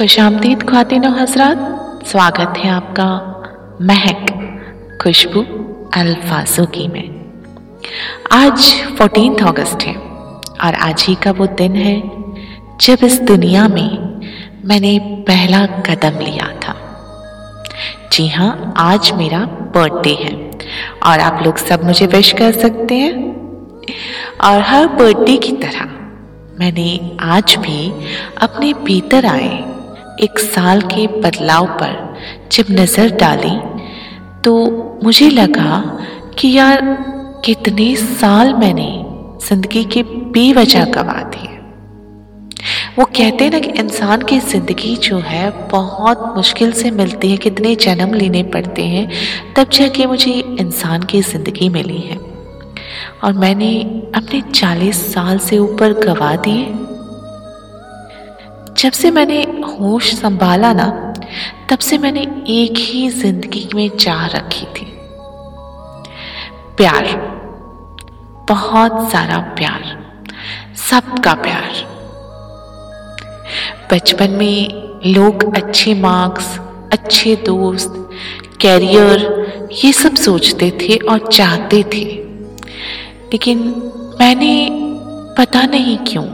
खुश आमदीद खातिन हजरात, स्वागत है आपका महक खुशबू अल्फाजों की में। आज फोर्टीन अगस्त है और आज ही का वो दिन है जब इस दुनिया में मैंने पहला कदम लिया था। जी हाँ आज मेरा बर्थडे है और आप लोग सब मुझे विश कर सकते हैं। और हर बर्थडे की तरह मैंने आज भी अपने भीतर आए एक साल के बदलाव पर जब नज़र डाली तो मुझे लगा कि यार कितने साल मैंने ज़िंदगी के बेवजह गवा दिए। वो कहते हैं ना कि इंसान की ज़िंदगी जो है, बहुत मुश्किल से मिलती है, कितने जन्म लेने पड़ते हैं, तब जाके मुझे इंसान की ज़िंदगी मिली है। और मैंने अपने चालीस साल से ऊपर गवा दिए। जब से मैंने होश संभाला ना, तब से मैंने एक ही ज़िंदगी में चाह रखी थी। प्यार, बहुत सारा प्यार, सबका प्यार। बचपन में लोग अच्छे मार्क्स, अच्छे दोस्त, कैरियर, ये सब सोचते थे और चाहते थे। लेकिन मैंने पता नहीं क्यों,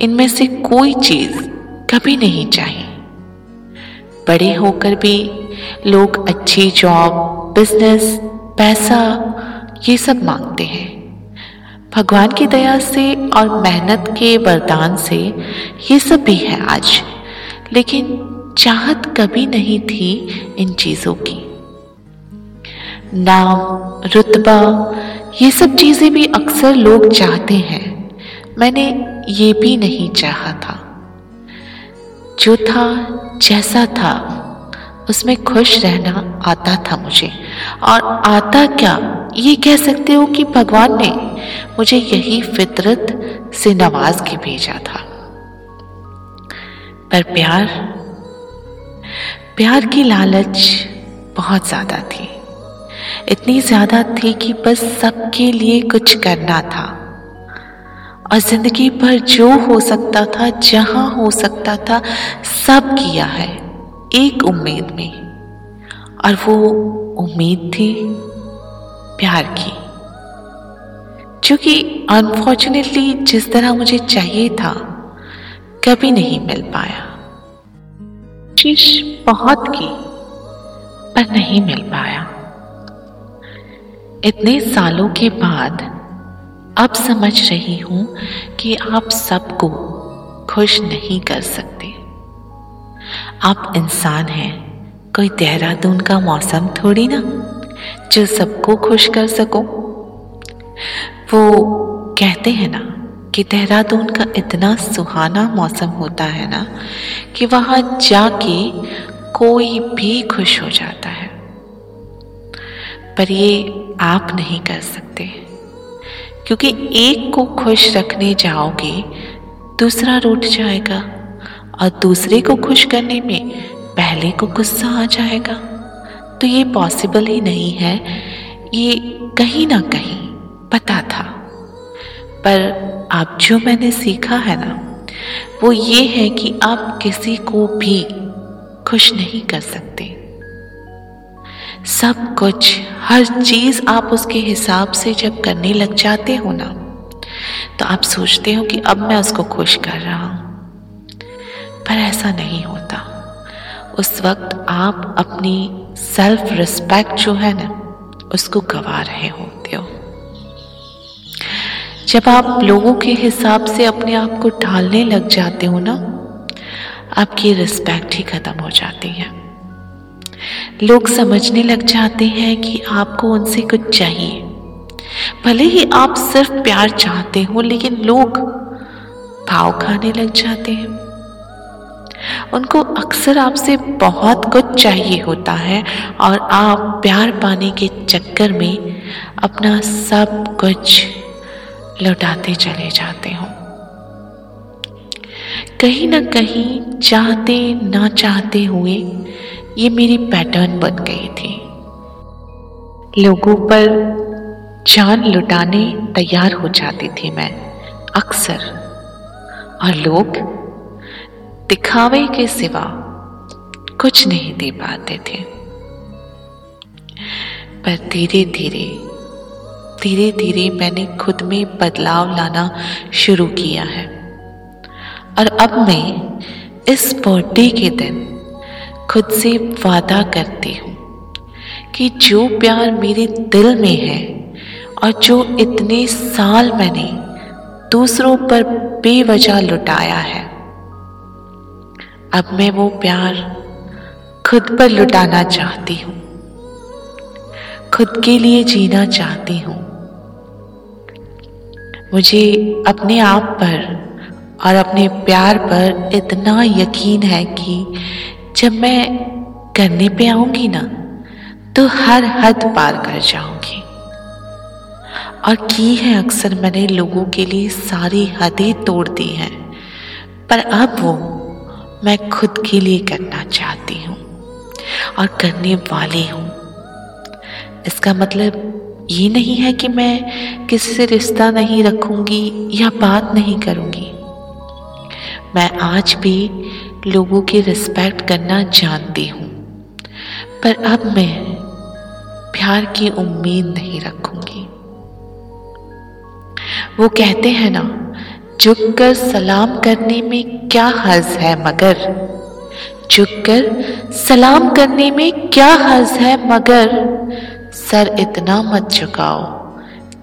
इनमें से कोई चीज़ कभी नहीं चाहिए। बड़े होकर भी लोग अच्छी जॉब, बिज़नेस, पैसा, ये सब मांगते हैं। भगवान की दया से और मेहनत के वरदान से ये सब भी है आज। लेकिन चाहत कभी नहीं थी इन चीज़ों की। नाम, रुतबा, ये सब चीज़ें भी अक्सर लोग चाहते हैं। मैंने ये भी नहीं चाहा था। जो था, जैसा था, उसमें खुश रहना आता था मुझे। और आता क्या? ये कह सकते हो कि भगवान ने मुझे यही फितरत से नवाज़ के भेजा था। पर प्यार प्यार की लालच बहुत ज़्यादा थी। इतनी ज़्यादा थी कि बस सबके लिए कुछ करना था। और ज़िंदगी भर जो हो सकता था, जहाँ हो सकता था, सब किया है, एक उम्मीद में। और वो उम्मीद थी, प्यार की। जो कि अनफॉर्चुनेटली जिस तरह मुझे चाहिए था, कभी नहीं मिल पाया। कोशिश बहुत की, पर नहीं मिल पाया। इतने सालों के बाद अब समझ रही हूँ कि आप सबको खुश नहीं कर सकते। आप इंसान हैं, कोई देहरादून का मौसम थोड़ी ना, जो सबको खुश कर सको। वो कहते हैं ना कि देहरादून का इतना सुहाना मौसम होता है ना कि वहाँ जाके कोई भी खुश हो जाता है। पर ये आप नहीं कर सकते। क्योंकि एक को खुश रखने जाओगे, दूसरा रूठ जाएगा। और दूसरे को खुश करने में पहले को गुस्सा आ जाएगा। तो ये पॉसिबल ही नहीं है। ये कहीं ना कहीं पता था। पर अब जो मैंने सीखा है ना, वो ये है कि आप किसी को भी खुश नहीं कर सकते। सब कुछ, हर चीज़ आप उसके हिसाब से जब करने लग जाते हो ना तो आप सोचते हो कि अब मैं उसको खुश कर रहा हूँ। पर ऐसा नहीं होता। उस वक्त आप अपनी सेल्फ रिस्पेक्ट जो है ना, उसको गवा रहे होते हो। जब आप लोगों के हिसाब से अपने आप को ढालने लग जाते हो ना, आपकी रिस्पेक्ट ही खत्म हो जाती है। लोग समझने लग जाते हैं कि आपको उनसे कुछ चाहिए। भले ही आप सिर्फ़ प्यार चाहते हो, लेकिन लोग भाव खाने लग जाते हैं। उनको अक्सर आपसे बहुत कुछ चाहिए होता है और आप प्यार पाने के चक्कर में अपना सब कुछ लौटाते चले जाते हो। कहीं ना कहीं चाहते, ना चाहते हुए ये मेरी पैटर्न बन गई थी। लोगों पर जान लुटाने तैयार हो जाती थी मैं, अक्सर। और लोग दिखावे के सिवा कुछ नहीं दे पाते थे। पर धीरे धीरे धीरे धीरे मैंने खुद में बदलाव लाना शुरू किया है। और अब मैं इस बर्थडे के दिन खुद से वादा करती हूँ कि जो प्यार मेरे दिल में है और जो इतने साल मैंने दूसरों पर बेवजह लुटाया है, अब मैं वो प्यार खुद पर लुटाना चाहती हूँ, खुद के लिए जीना चाहती हूँ। मुझे अपने आप पर और अपने प्यार पर इतना यकीन है कि जब मैं करने पे आऊँगी ना तो हर हद पार कर जाऊँगी। और की है अक्सर मैंने लोगों के लिए सारी हदें तोड़ दी हैं, पर अब वो मैं खुद के लिए करना चाहती हूँ और करने वाली हूँ। इसका मतलब ये नहीं है कि मैं किसी से रिश्ता नहीं रखूँगी या बात नहीं करूँगी। मैं आज भी लोगों की रिस्पेक्ट करना जानती हूँ। पर अब मैं प्यार की उम्मीद नहीं रखूँगी। वो कहते हैं ना, झुककर सलाम करने में क्या हर्ज है मगर? झुककर सलाम करने में क्या हर्ज है मगर? सर इतना मत झुकाओ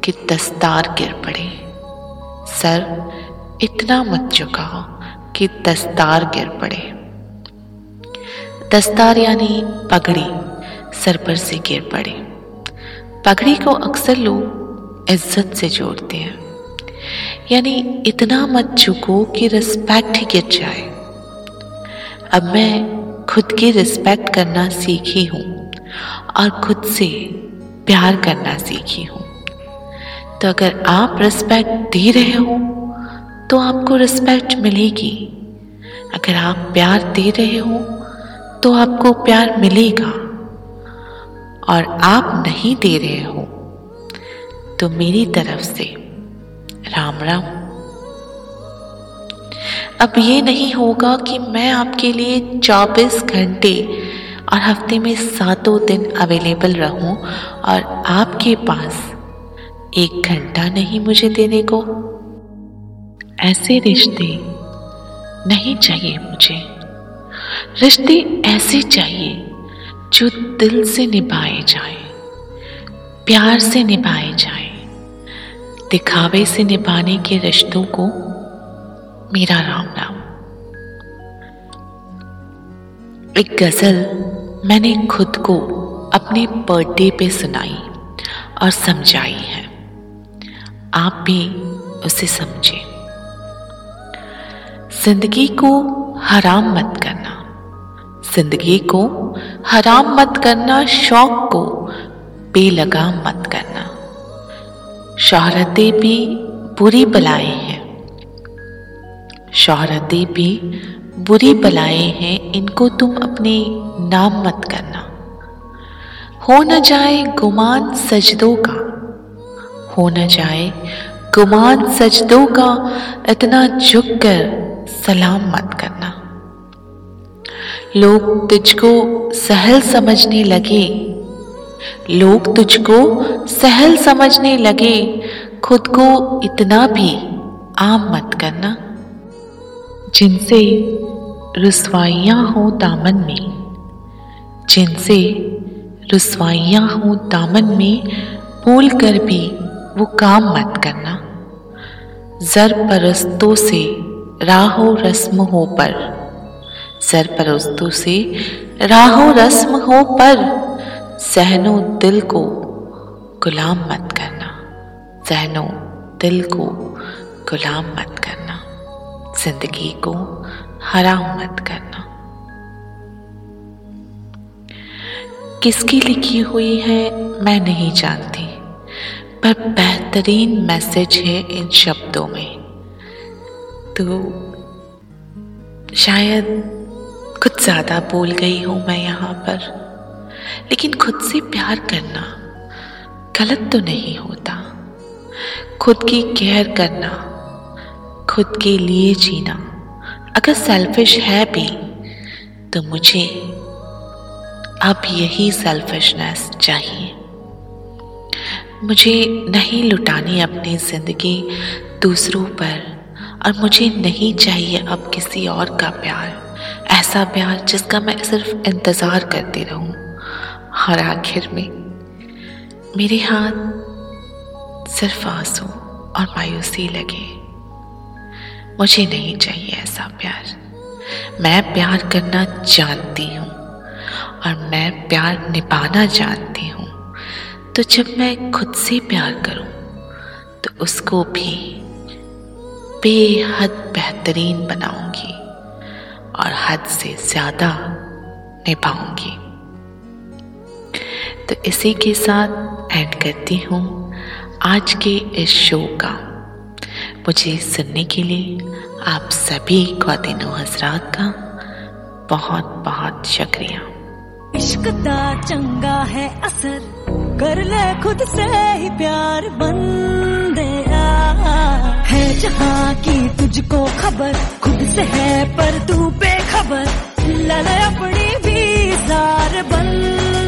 कि दस्तार गिर पड़े। सर इतना मत झुकाओ। कि दस्तार गिर पड़े। दस्तार यानी पगड़ी सर पर से गिर पड़े। पगड़ी को अक्सर लोग इज़्ज़त से जोड़ते हैं। यानी इतना मत झुको कि रिस्पेक्ट ही गिर जाए। अब मैं खुद की रिस्पेक्ट करना सीखी हूँ और खुद से प्यार करना सीखी हूँ। तो अगर आप रिस्पेक्ट दे रहे हो तो आपको रिस्पेक्ट मिलेगी। अगर आप प्यार दे रहे हो तो आपको प्यार मिलेगा। और आप नहीं दे रहे हो तो मेरी तरफ़ से राम राम। अब ये नहीं होगा कि मैं आपके लिए 24 घंटे और हफ़्ते में सातों दिन अवेलेबल रहूँ और आपके पास एक घंटा नहीं मुझे देने को। ऐसे रिश्ते नहीं चाहिए मुझे। रिश्ते ऐसे चाहिए जो दिल से निभाए जाए, प्यार से निभाए जाए, दिखावे से निभाने के रिश्तों को मेरा राम नाम। एक गज़ल मैंने खुद को अपने बर्थडे पे सुनाई और समझाई है। आप भी उसे समझें। ज़िंदगी को हराम मत करना। ज़िंदगी को हराम मत करना, शौक को बेलगाम मत करना। शोहरतें भी बुरी बलाएँ हैं। शोहरतें भी बुरी बलाएँ हैं, इनको तुम अपने नाम मत करना। हो न जाए गुमान सजदों का। हो न जाए गुमान सजदों का, इतना झुक कर सलाम मत करना। लोग तुझको सहल समझने लगे। लोग तुझको सहल समझने लगे। खुद को इतना भी आम मत करना, जिनसे रसवाइयाँ हो दामन में। जिनसे रसवाइयाँ हो दामन में भूल कर भी वो काम मत करना। जर परस्तों से राहो रस्म हो पर। सर सरपरस्तों से, राहो रस्म हो पर। सहनो दिल को गुलाम मत करना। सहनो दिल को गुलाम मत करना। ज़िंदगी को हराम मत करना। किसकी लिखी हुई है, मैं नहीं जानती। पर बेहतरीन मैसेज है इन शब्दों में। तो शायद कुछ ज़्यादा बोल गई हूँ मैं यहाँ पर। लेकिन खुद से प्यार करना गलत तो नहीं होता। खुद की केयर करना, खुद के लिए जीना। अगर सेल्फिश है भी तो मुझे अब यही सेल्फिशनेस चाहिए। मुझे नहीं लुटानी अपनी ज़िंदगी दूसरों पर। और मुझे नहीं चाहिए अब किसी और का प्यार। ऐसा प्यार जिसका मैं सिर्फ़ इंतज़ार करती रहूँ। और आखिर में मेरे हाथ सिर्फ़ आँसू और मायूसी लगे। मुझे नहीं चाहिए ऐसा प्यार। मैं प्यार करना जानती हूँ और मैं प्यार निभाना जानती हूँ। तो जब मैं खुद से प्यार करूँ तो उसको भी बेहद बेहतरीन बनाऊँगी और हद से ज़्यादा निभाऊँगी। तो इसी के साथ एंड करती हूँ आज के इस शो का। मुझे सुनने के लिए आप सभी खातिनों हजरात का बहुत बहुत शुक्रिया। इश्क दा चंगा है असर, कर ले खुद से ही प्यार बंदे है जहाँ की तुझको खबर खुद से है, पर तू बेखबर। लल अपनी भी सार बंदे